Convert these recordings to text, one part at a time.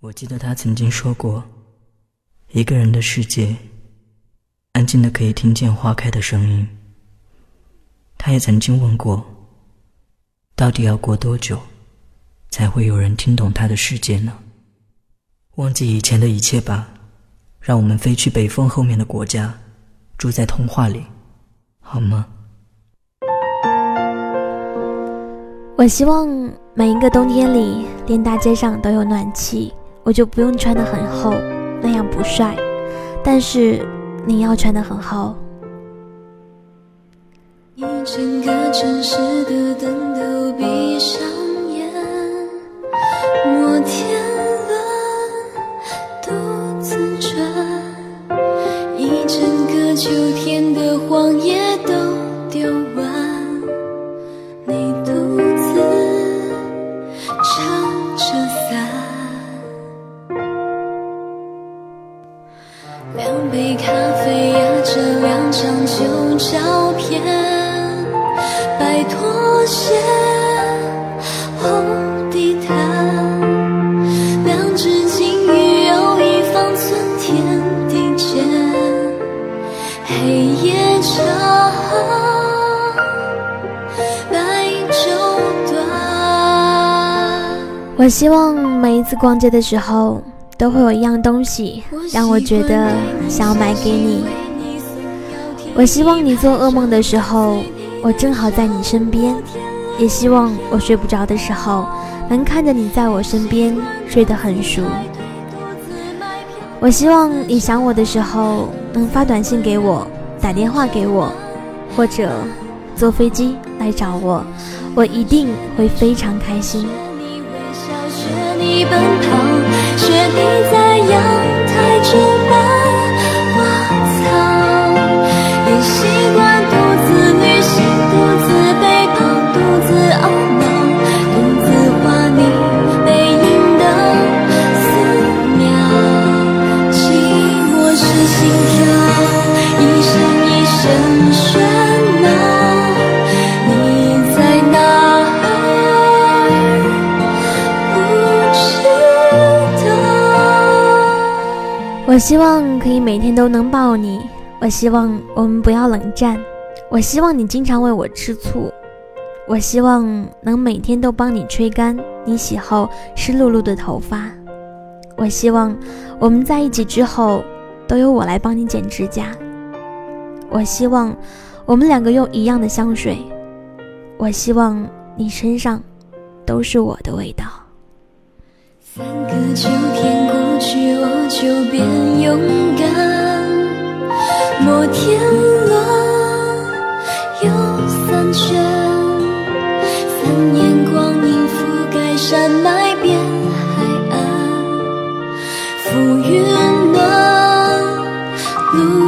我记得他曾经说过，一个人的世界，安静的可以听见花开的声音。他也曾经问过，到底要过多久，才会有人听懂他的世界呢？忘记以前的一切吧，让我们飞去北风后面的国家，住在童话里，好吗？我希望每一个冬天里，连大街上都有暖气。我就不用穿得很厚，那样不帅。但是你要穿得很厚。一整个城市的灯都闭上照片，摆脱些红地毯，两只金鱼有意方寸天地间，黑夜长，白昼短。我希望每一次逛街的时候。都会有一样东西让我觉得想要买给你。我希望你做噩梦的时候，我正好在你身边；也希望我睡不着的时候，能看着你在我身边睡得很熟。我希望你想我的时候，能发短信给我，打电话给我，或者坐飞机来找我，我一定会非常开心。你奔跑，我希望可以每天都能抱你，我希望我们不要冷战，我希望你经常为我吃醋，我希望能每天都帮你吹干你洗后湿漉漉的头发，我希望我们在一起之后都由我来帮你剪指甲，我希望我们两个用一样的香水，我希望你身上都是我的味道。三个秋天许，我就变勇敢。摩天轮又三圈，三年光阴覆盖山脉变海岸，浮云暖，路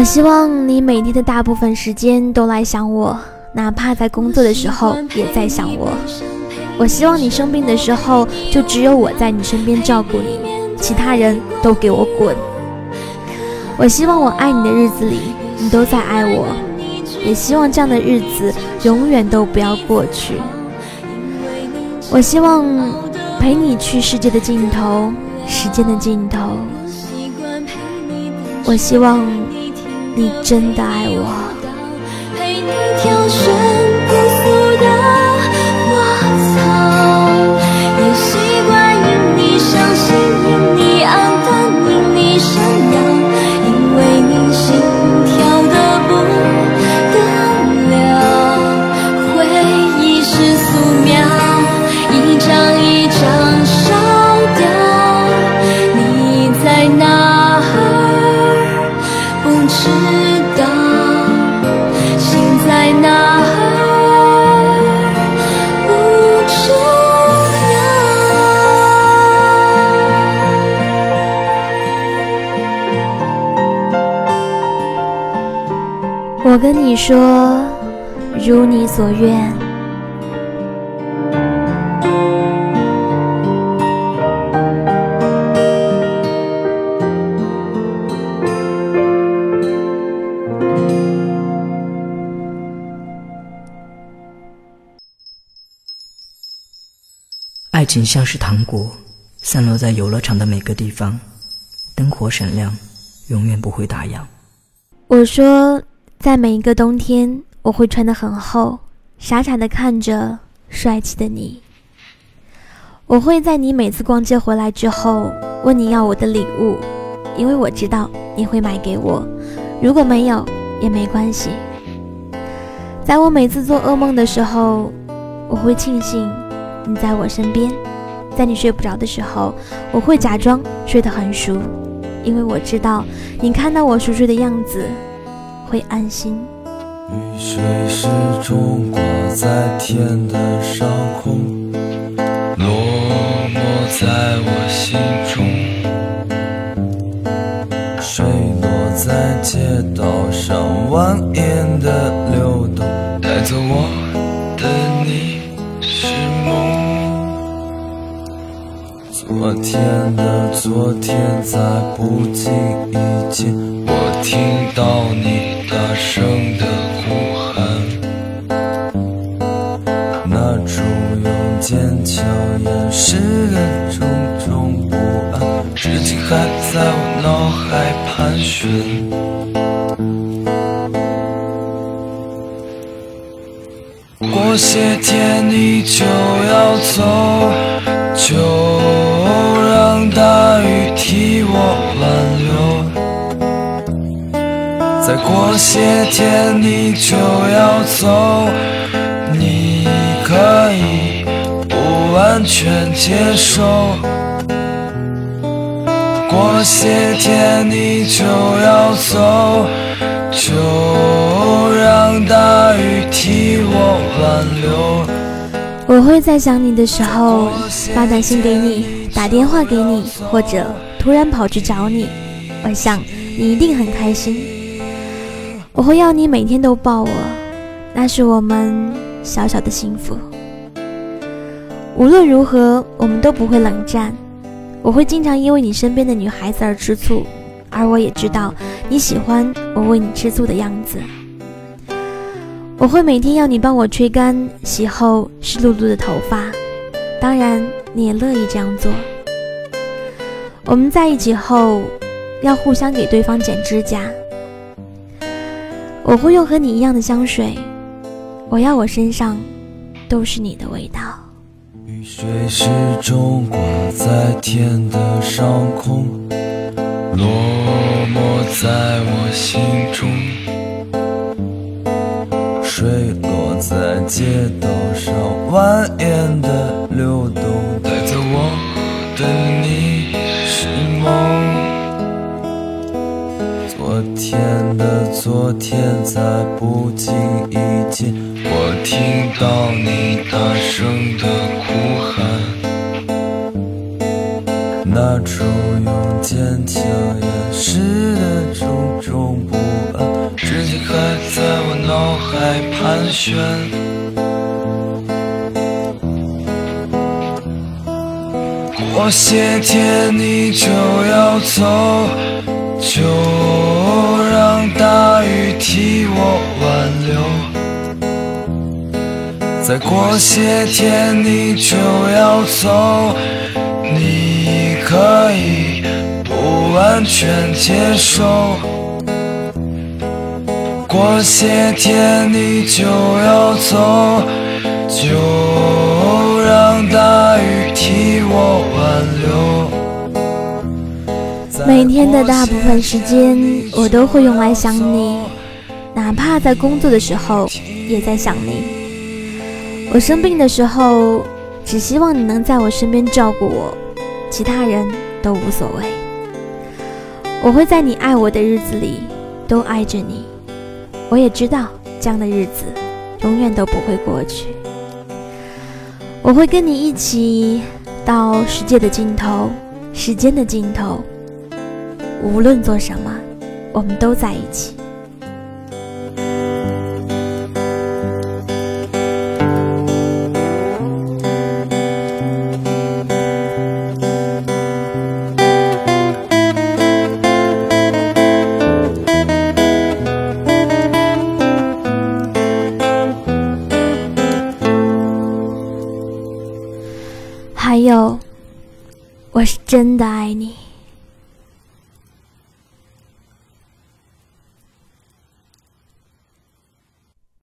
我希望你每天的大部分时间都来想我，哪怕在工作的时候也在想我。我希望你生病的时候，就只有我在你身边照顾你。其他人都给我滚！我希望我爱你的日子里，你都在爱我，也希望这样的日子永远都不要过去。我希望陪你去世界的尽头，时间的尽头。我希望你真的爱我。我跟你说，如你所愿。爱情像是糖果，散落在游乐场的每个地方，灯火闪亮，永远不会打烊。我说，在每一个冬天，我会穿得很厚，傻傻的看着帅气的你。我会在你每次逛街回来之后，问你要我的礼物，因为我知道你会买给我。如果没有，也没关系。在我每次做噩梦的时候，我会庆幸你在我身边。在你睡不着的时候，我会假装睡得很熟。因为我知道，你看到我熟睡的样子，会安心。雨水始终挂在天的上空，落寞在我心中。水落在街道上蜿蜒的流动，带走我的你是梦。昨天的昨天，在不经意间，我听到你大声的呼喊，那种用坚强掩饰的种种不安，至今还在我脑海盘旋。过些天你就要走，就过些天你就要走，你可以不完全接受。过些天你就要走，就让大雨替我挽留。我会在想你的时候发短信给你，打电话给你，或者突然跑去找你。我想你一定很开心。我会要你每天都抱我，那是我们小小的幸福。无论如何，我们都不会冷战。我会经常因为你身边的女孩子而吃醋，而我也知道你喜欢我为你吃醋的样子。我会每天要你帮我吹干洗后湿漉漉的头发，当然你也乐意这样做。我们在一起后，要互相给对方剪指甲。我会用和你一样的香水，我要我身上都是你的味道。雨水始终挂在天的上空，落寞在我在不经意间，我听到你大声的呼喊，那种用坚强掩饰的种种不安，至今还在我脑海盘旋。过些天你就要走，就让大雨替我挽留。再过些天你就要走，你可以不完全接受。过些天你就要走，就让大雨替我挽留。每天的大部分时间，我都会用来想你，哪怕在工作的时候，也在想你。我生病的时候，只希望你能在我身边照顾我，其他人都无所谓。我会在你爱我的日子里，都爱着你。我也知道，这样的日子永远都不会过去。我会跟你一起到世界的尽头，时间的尽头。无论做什么我们都在一起。还有我是真的爱你。